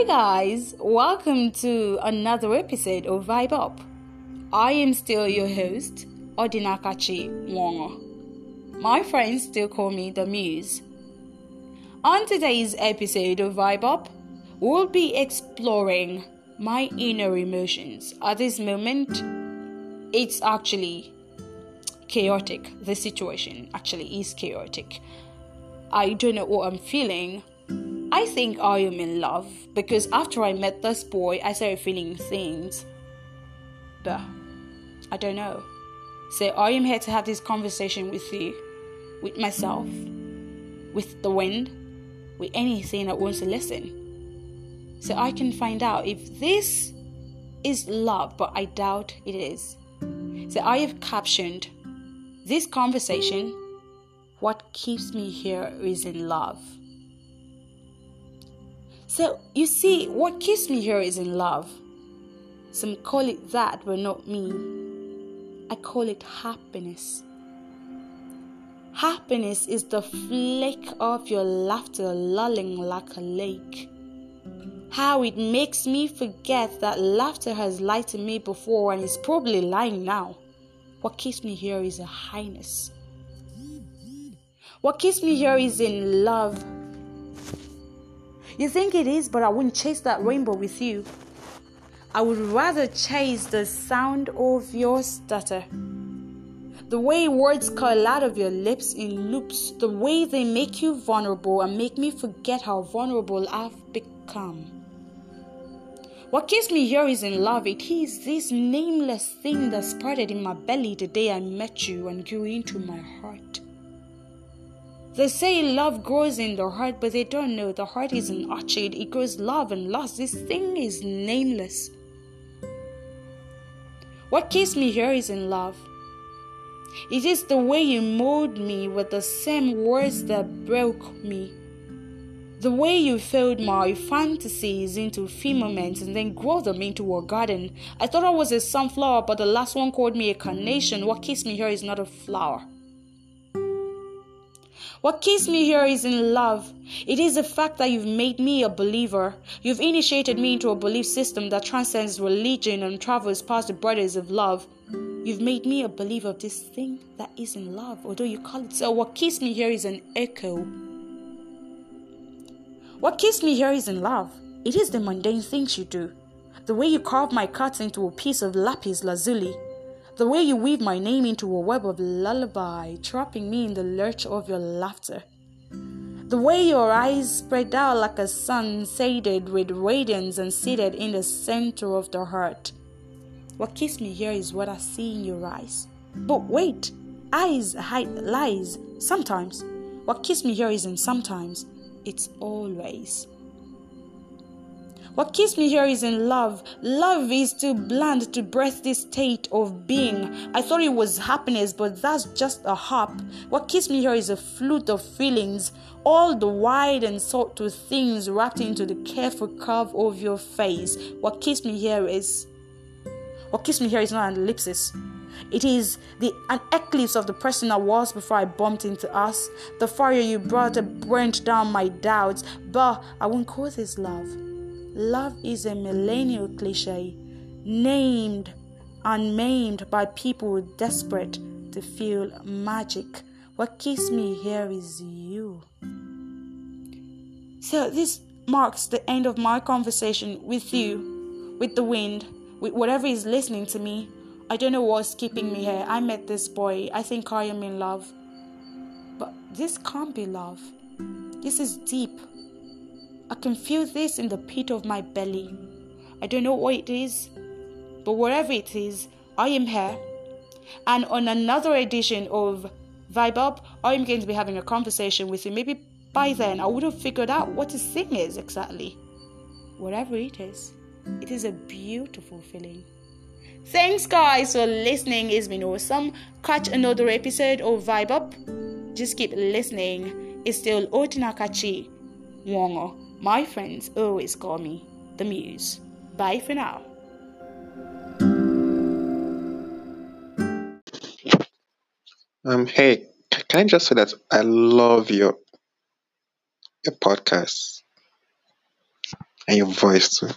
Hey guys, welcome to another episode of Vibe Up. I am still your host, Odinakachi Wongo. My friends still call me the Muse. On today's episode of Vibe Up, we'll be exploring my inner emotions. At this moment, it's actually chaotic. The situation actually is chaotic. I don't know what I'm feeling. I think I am in love because after I met this boy, I started feeling things. But I don't know. So I am here to have this conversation with you with myself, with the wind, with anything that wants to listen. So I can find out if this is love, but I doubt it is. So I have captioned this conversation What keeps me here is in love. So you see, what keeps me here is in love. Some call it that, but not me. I call it happiness. Happiness is the flick of your laughter lulling like a lake. How it makes me forget that laughter has lied to me before and is probably lying now. What keeps me here is a highness. What keeps me here is in love. You think it is, but I wouldn't chase that rainbow with you. I would rather chase the sound of your stutter. The way words curl out of your lips in loops, the way they make you vulnerable and make me forget how vulnerable I've become. What keeps me here is in love. It is this nameless thing that sprouted in my belly the day I met you and grew into my heart. They say love grows in the heart, but they don't know the heart is an orchard. It grows love and loss. This thing is nameless. What keeps me here is in love. It is the way you mold me with the same words that broke me. The way you filled my fantasies into firmament and then grow them into a garden. I thought I was a sunflower, but the last one called me a carnation. What keeps me here is not a flower. What keeps me here is in love. It is the fact that you've made me a believer. You've initiated me into a belief system that transcends religion and travels past the borders of love. You've made me a believer of this thing that is in love, although you call it so. What keeps me here is an echo. What keeps me here is in love. It is the mundane things you do. The way you carve my cuts into a piece of lapis lazuli. The way you weave my name into a web of lullaby, trapping me in the lurch of your laughter. The way your eyes spread out like a sun, sated with radiance and seated in the center of the heart. What keeps me here is what I see in your eyes. But wait, eyes hide lies sometimes. What keeps me here isn't sometimes, it's always. What keeps me here is in love. Love is too bland to breath this state of being. I thought it was happiness, but that's just a hop. What keeps me here is a flute of feelings, all the wide and sought to things wrapped into the careful curve of your face. What keeps me here is. What keeps me here is not an ellipsis. It is the an eclipse of the person I was before I bumped into us. The fire you brought burnt down my doubts, but I won't call this love. Love is a millennial cliche, named and maimed by people desperate to feel magic. What keeps me here is you. So, this marks the end of my conversation with you, with the wind, with whatever is listening to me. I don't know what's keeping me here. I met this boy. I think I am in love. But this can't be love. This is deep. I can feel this in the pit of my belly. I don't know what it is, but whatever it is, I am here. And on another edition of Vibe Up, I'm going to be having a conversation with you. Maybe by then I would have figured out what this thing is exactly. Whatever it is, it is a beautiful feeling. Thanks, guys, for listening. It's been awesome. Catch another episode of Vibe Up. Just keep listening. It's still Odinakachi Wongo. My friends always call me the Muse. Bye for now. Um, hey, can I just say that I love your your podcast. and your voice too.